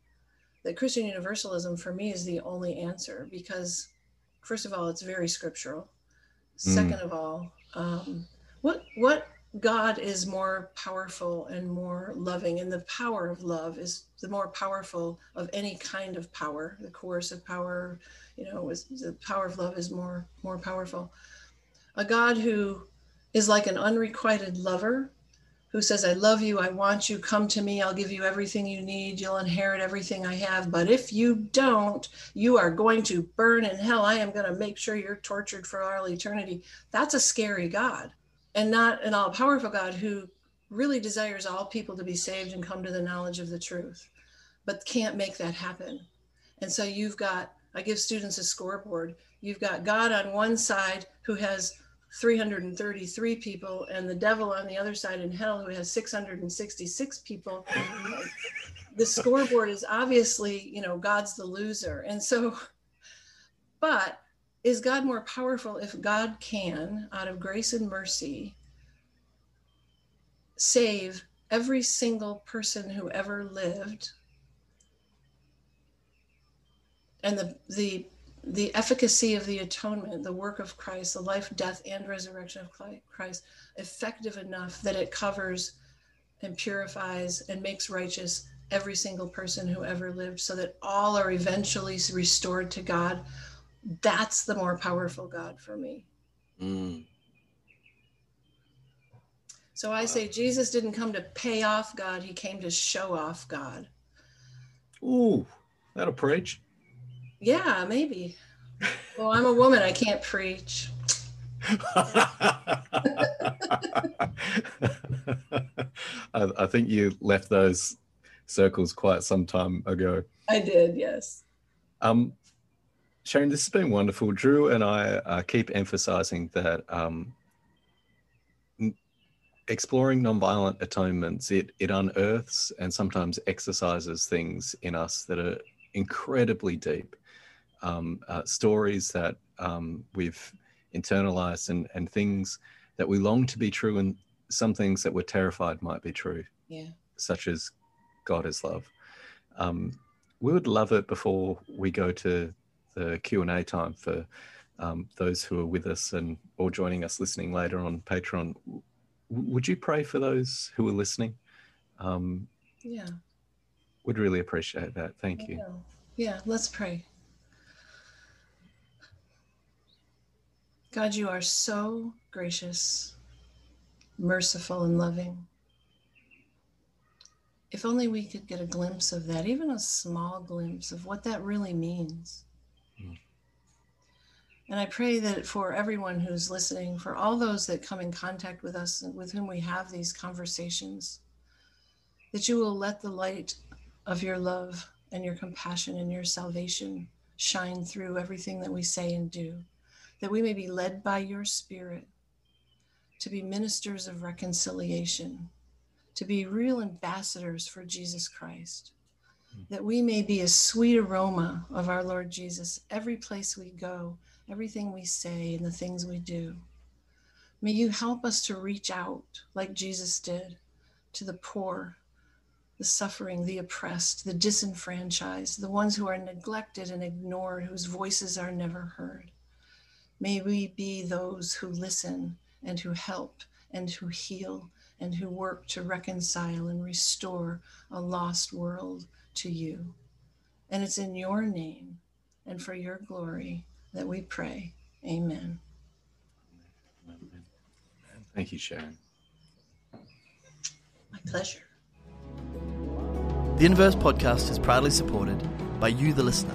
that Christian universalism for me is the only answer because, first of all, it's very scriptural. Second of all, um, what what God is more powerful and more loving, and the power of love is the more powerful of any kind of power. The coercive power, you know, is the power of love is more more powerful. A God who is like an unrequited lover, who says, "I love you, I want you, come to me, I'll give you everything you need, you'll inherit everything I have. But if you don't, you are going to burn in hell. I am going to make sure you're tortured for all eternity." That's a scary God and not an all powerful God who really desires all people to be saved and come to the knowledge of the truth, but can't make that happen. And so you've got, I give students a scoreboard. You've got God on one side who has 333 people and the devil on the other side in hell who has 666 people. The scoreboard is obviously you know god's the loser. And so but is god more powerful if god can out of grace and mercy save every single person who ever lived? And the the the efficacy of the atonement, the work of Christ, the life, death, and resurrection of Christ, effective enough that it covers and purifies and makes righteous every single person who ever lived so that all are eventually restored to God. That's the more powerful God for me. Mm. So I say Jesus didn't come to pay off God, he came to show off God. Ooh, that'll preach. Yeah, maybe. Well, I'm a woman. I can't preach. I, I, think you left those circles quite some time ago. I did, yes. Um, Sharon, this has been wonderful. Drew and I uh, keep emphasizing that um, exploring nonviolent atonements, it, it unearths and sometimes exercises things in us that are incredibly deep um, uh, stories that um, we've internalized and, and things that we long to be true and some things that we're terrified might be true yeah. such as god is love. Um, we would love it before we go to the q&a time for um, those who are with us and or joining us listening later on patreon. W- would you pray for those who are listening? Um, yeah. would really appreciate that. Thank you. yeah let's pray God, you are so gracious, merciful, and loving. If only we could get a glimpse of that, even a small glimpse of what that really means. Mm. And I pray that for everyone who's listening, for all those that come in contact with us and with whom we have these conversations, that you will let the light of your love and your compassion and your salvation shine through everything that we say and do that we may be led by your Spirit to be ministers of reconciliation, to be real ambassadors for Jesus Christ, that we may be a sweet aroma of our Lord Jesus every place we go, everything we say, and the things we do. May you help us to reach out like Jesus did to the poor, the suffering, the oppressed, the disenfranchised, the ones who are neglected and ignored, whose voices are never heard. May we be those who listen and who help and who heal and who work to reconcile and restore a lost world to you. And it's in your name and for your glory that we pray. Amen. Thank you, Sharon. My pleasure. The Inverse podcast is proudly supported by you, the listener.